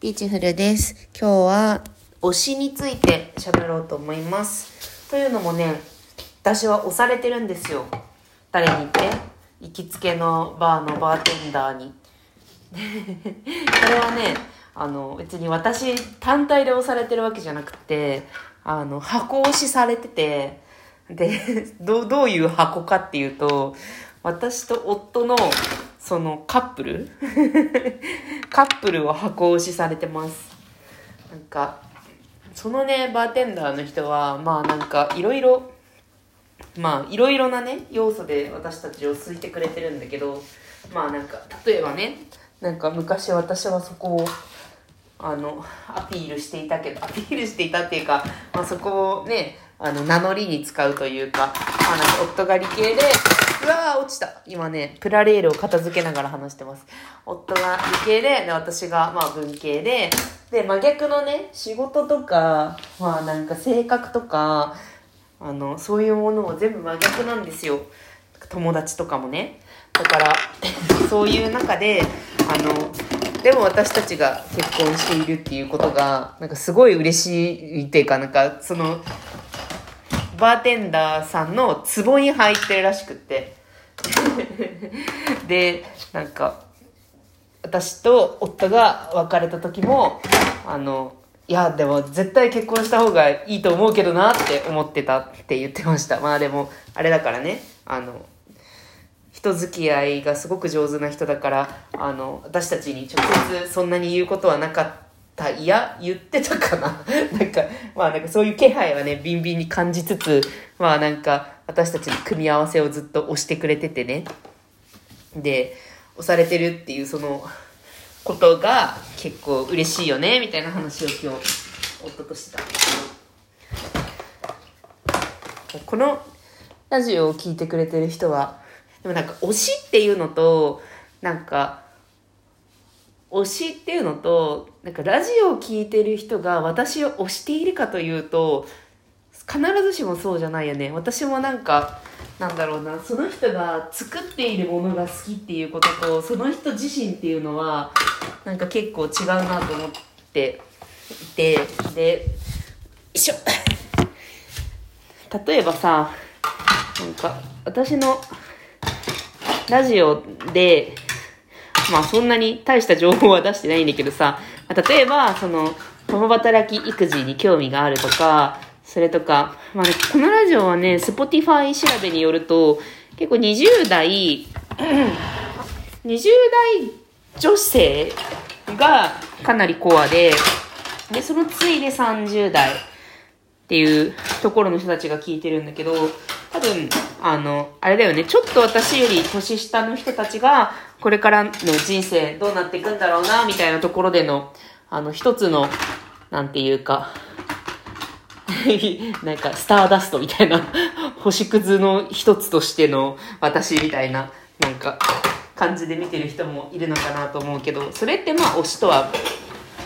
ビーチフルです。今日は推しについて喋ろうと思います。というのもね、私は推されてるんですよ。誰に言って？行きつけのバーのバーテンダーに。これはね、あの、別に私単体で推されてるわけじゃなくて、あの、箱推しされてて、で、どう、どういう箱かっていうと、私と夫の、そのカップル？カップルを箱推しされてます。なんか、そのね、バーテンダーの人は、まあなんか、いろいろ、まあいろいろなね、要素で私たちを好いてくれてるんだけど、まあなんか、例えばね、なんか昔私はそこを、あの、アピールしていたけど、アピールしていたっていうか、まあそこをね、あの、名乗りに使うというか、まあなんか夫が理系で、うわー落ちた今ね、プラレールを片付けながら話してます。夫が理系で、で、私がまあ文系で、で、真逆のね、仕事とか、まあなんか性格とか、あの、そういうものも全部真逆なんですよ。友達とかもね。だから、そういう中で、あの、でも私たちが結婚しているっていうことが、なんかすごい嬉しいっていうか、なんかその、バーテンダーさんの壺に入ってるらしくって。で、なんか、私と夫が別れた時も、あの、いや、でも絶対結婚した方がいいと思うけどなって思ってたって言ってました。まあでも、あれだからね、あの、人付き合いがすごく上手な人だから、あの、私たちに直接そんなに言うことはなかった。たいや、言ってたかな なんか、まあなんかそういう気配はね、ビンビンに感じつつ、まあなんか、私たちの組み合わせをずっと押してくれててね。で、押されてるっていうその、ことが結構嬉しいよね、みたいな話を今日、夫としてたんですけど。このラジオを聞いてくれてる人は、でもなんか推しっていうのと、なんか、推しっていうのと、なんかラジオを聞いてる人が私を推しているかというと、必ずしもそうじゃないよね。私もなんか、なんだろうな、その人が作っているものが好きっていうことと、その人自身っていうのは、なんか結構違うなと思っていて、で、よいしょ。例えばさ、なんか、私のラジオで、まあそんなに大した情報は出してないんだけどさ、例えば、その、共働き育児に興味があるとか、それとか、まあね、このラジオはね、Spotify 調べによると、結構20代、20代女性がかなりコアで、で、そのついで30代っていうところの人たちが聞いてるんだけど、多分、あの、あれだよね、ちょっと私より年下の人たちが、これからの人生どうなっていくんだろうな、みたいなところでの、あの、一つの、なんていうか、なんか、スターダストみたいな、星屑の一つとしての私みたいな、なんか、感じで見てる人もいるのかなと思うけど、それってまあ、推しとは、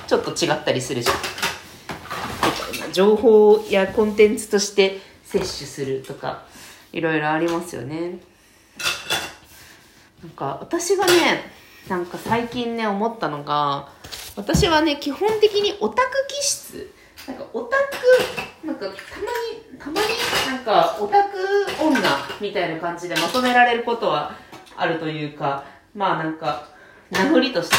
ちょっと違ったりするじゃん。みたいな。情報やコンテンツとして摂取するとか、いろいろありますよね。なんか、私がね、なんか最近ね、思ったのが、私はね、基本的にオタク気質なんかオタク、なんかたまに、たまになんかオタク女みたいな感じでまとめられることはあるというか、まあなんか、名乗りとして、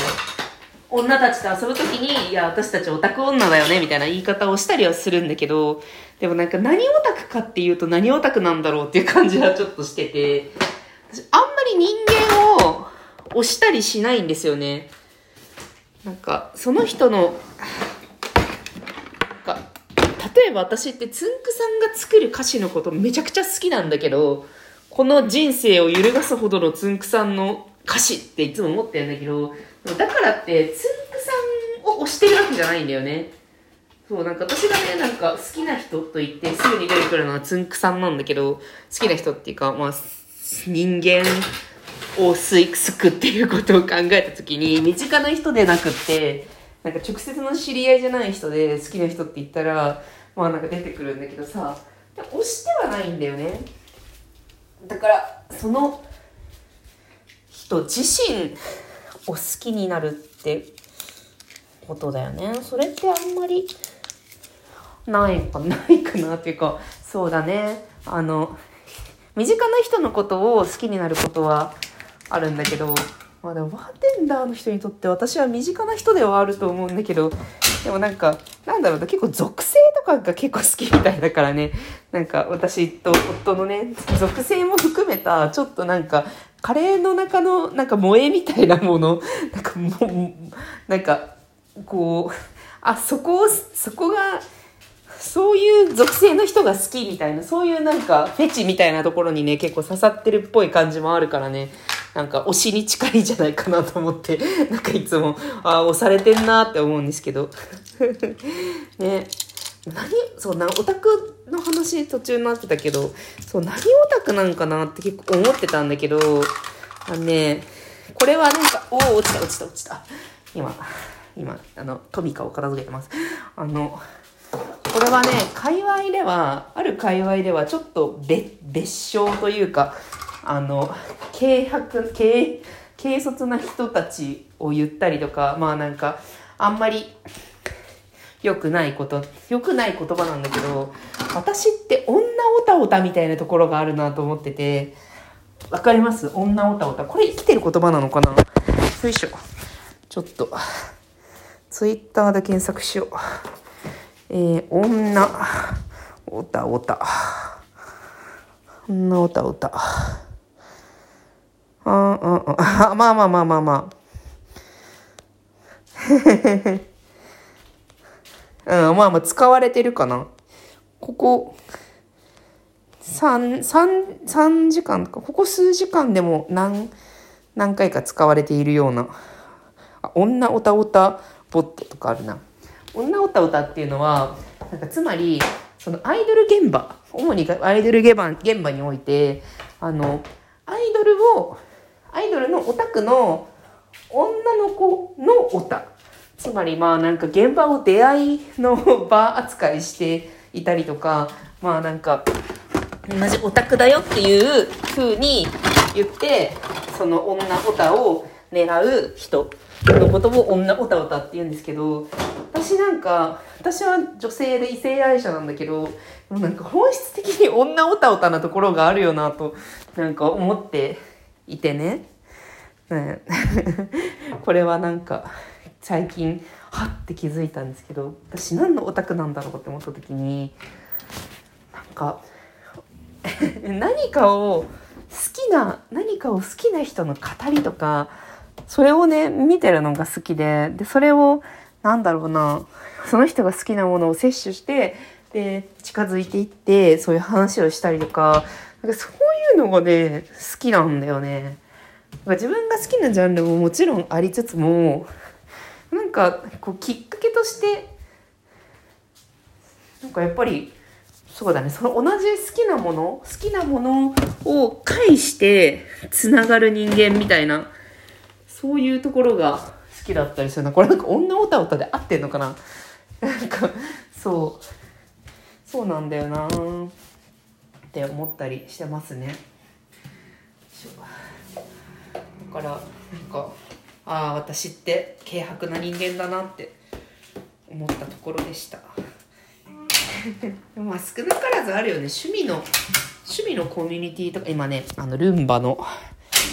女たちと遊ぶときに、いや、私たちオタク女だよね、みたいな言い方をしたりはするんだけど、でもなんか何オタクかっていうと何オタクなんだろうっていう感じはちょっとしてて、私あんまり人間を推したりしないんですよね。なんか、その人の、なんか、例えば私ってつんくさんが作る歌詞のことめちゃくちゃ好きなんだけど、この人生を揺るがすほどのつんくさんの歌詞っていつも思ってるんだけど、だからってつんくさんを推してるわけじゃないんだよね。そう、なんか私がね、なんか好きな人と言ってすぐに出てくるのはつんくさんなんだけど、好きな人っていうか、まあ、人間を吸いくっていうことを考えたときに、身近な人でなくって、なんか直接の知り合いじゃない人で好きな人って言ったら、まあなんか出てくるんだけどさ、推してはないんだよね。だから、その人自身を好きになるってことだよね。それってあんまりないかないかなっていうかそうだねあの身近な人のことを好きになることはあるんだけどまあでもバーテンダーの人にとって私は身近な人ではあると思うんだけどでもなんかなんだろうな結構属性とかが結構好きみたいだからねなんか私と夫のね属性も含めたちょっとなんかカレーの中のなんか萌えみたいなものなんかもうなんかこうあそこをそこがそういう属性の人が好きみたいな、そういうなんかフェチみたいなところにね、結構刺さってるっぽい感じもあるからね、なんか推しに近いんじゃないかなと思って、なんかいつも、ああ、押されてんなって思うんですけど。ね。何？そうな、オタクの話途中になってたけど、そう、何オタクなんかなって結構思ってたんだけど、あのね、これはなんか、おお、落ちた落ちた落ちた。今、今、あの、トミカを片付けてます。あの、これはね、界隈では、ある界隈ではちょっと別、別称というか、あの、軽薄、軽、軽率な人たちを言ったりとか、まあなんか、あんまり良くないこと、良くない言葉なんだけど、私って女オタオタみたいなところがあるなと思ってて、わかります？女オタオタ。これ生きてる言葉なのかな？よいしょ。ちょっと、ツイッターで検索しよう。えー、女、おたおた。女おたおた。ああ、ああ、まあまあまあまあまあ。うん、まあまあ使われてるかな。ここ、3、3、3時間とか、ここ数時間でも何、何回か使われているような。あ女おたおたボットとかあるな。女歌歌っていうのは、なんかつまり、そのアイドル現場、主にアイドル現場現場において、あの、アイドルを、アイドルのオタクの女の子のオタ。つまりまあなんか現場を出会いの場扱いしていたりとか、まあなんか、同じオタクだよっていう風に言って、その女オタを狙う人のことを女オタオタって言うんですけど、私なんか、私は女性で異性愛者なんだけど、なんか本質的に女オタオタなところがあるよなと、なんか思っていてね。ね これはなんか、最近、はって気づいたんですけど、私何のオタクなんだろうって思った時に、なんか、何かを好きな、何かを好きな人の語りとか、それをね、見てるのが好きで、で、それを、なんだろうな、その人が好きなものを摂取して、で、近づいていって、そういう話をしたりとか、なんかそういうのがね、好きなんだよね。自分が好きなジャンルももちろんありつつも、か、こう、きっかけとして、なんかやっぱり、そうだね、その同じ好きなもの、好きなものを介してつながる人間みたいな、そういうところが好きだったりするな。これなんか女オタオタで合ってんのかな？なんか、そう。そうなんだよなって思ったりしてますね。だから、なんか、ああ、私って軽薄な人間だなって思ったところでした。まあ少なからずあるよね。趣味の、趣味のコミュニティとか、今ね、あの、ルンバの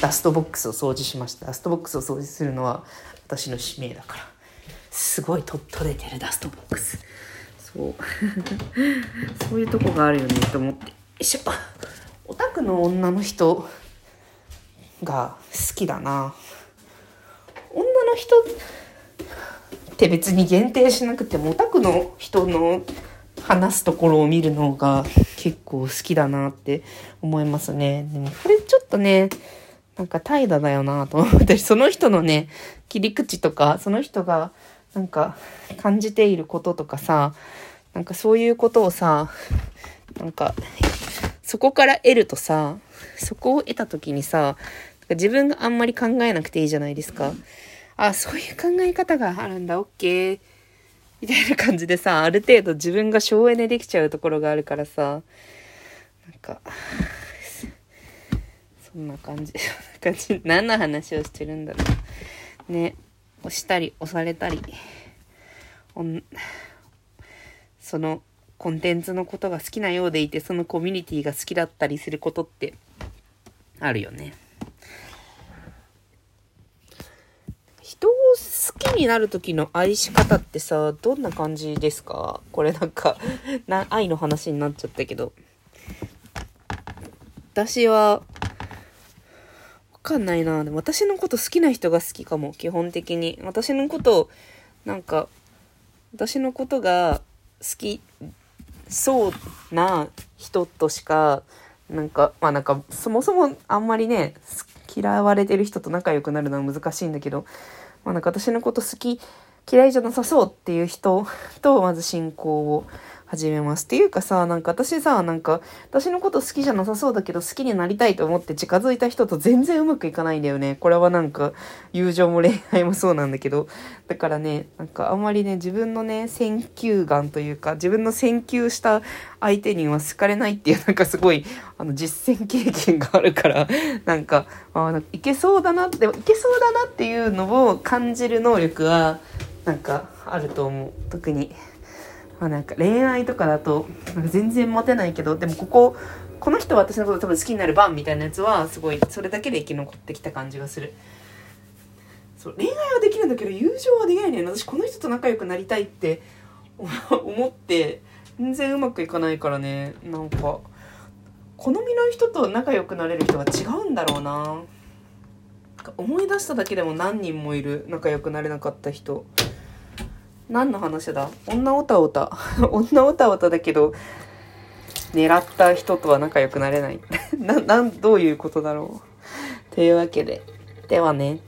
ダストボックスを掃除しました。ダストボックスを掃除するのは私の使命だから。すごいと取れてるダストボックス。そう。そういうとこがあるよねと思って。よいしょ。オタクの女の人が好きだな。の人って別に限定しなくてもオタクの人の話すところを見るのが結構好きだなって思いますね。でもこれちょっとね、なんか怠惰だよなと思って、その人のね、切り口とか、その人がなんか感じていることとかさ、なんかそういうことをさ、なんか、そこから得るとさ、そこを得た時にさ、自分があんまり考えなくていいじゃないですか。あ、そういう考え方があるんだ、オッケー。みたいな感じでさ、ある程度自分が省エネできちゃうところがあるからさ、なんか、そんな感じ、そんな感じ、何の話をしてるんだろう。ね。押したり押されたりそのコンテンツのことが好きなようでいてそのコミュニティが好きだったりすることってあるよね。人を好きになる時の愛し方ってさどんな感じですか？これなんかな愛の話になっちゃったけど。私はわかんないな。でも私のこと好きな人が好きかも基本的に。私のことなんか私のことが好きそうな人としかなんかまあなんかそもそもあんまりね嫌われてる人と仲良くなるのは難しいんだけどまあなんか私のこと好き嫌いじゃなさそうっていう人とまず進行を始めます。っていうかさ、なんか私さ、なんか私のこと好きじゃなさそうだけど好きになりたいと思って近づいた人と全然うまくいかないんだよね。これはなんか友情も恋愛もそうなんだけど。だからね、なんかあんまりね、自分のね、選球眼というか、自分の選球した相手には好かれないっていうなんかすごい、あの実践経験があるから、なんか、あいけそうだなって、いけそうだなっていうのを感じる能力は、なんかあると思う。特に。まあなんか恋愛とかだとなんか全然モテないけどでもこここの人は私のこと多分好きになる番みたいなやつはすごいそれだけで生き残ってきた感じがする。そう恋愛はできるんだけど友情はできないね私この人と仲良くなりたいって 思って全然うまくいかないからね。なんか好みの人と仲良くなれる人は違うんだろうな。思い出しただけでも何人もいる仲良くなれなかった人。何の話だ？女オタオタ 女オタオタだけど狙った人とは仲良くなれない な、なん、どういうことだろう？というわけで。ではね。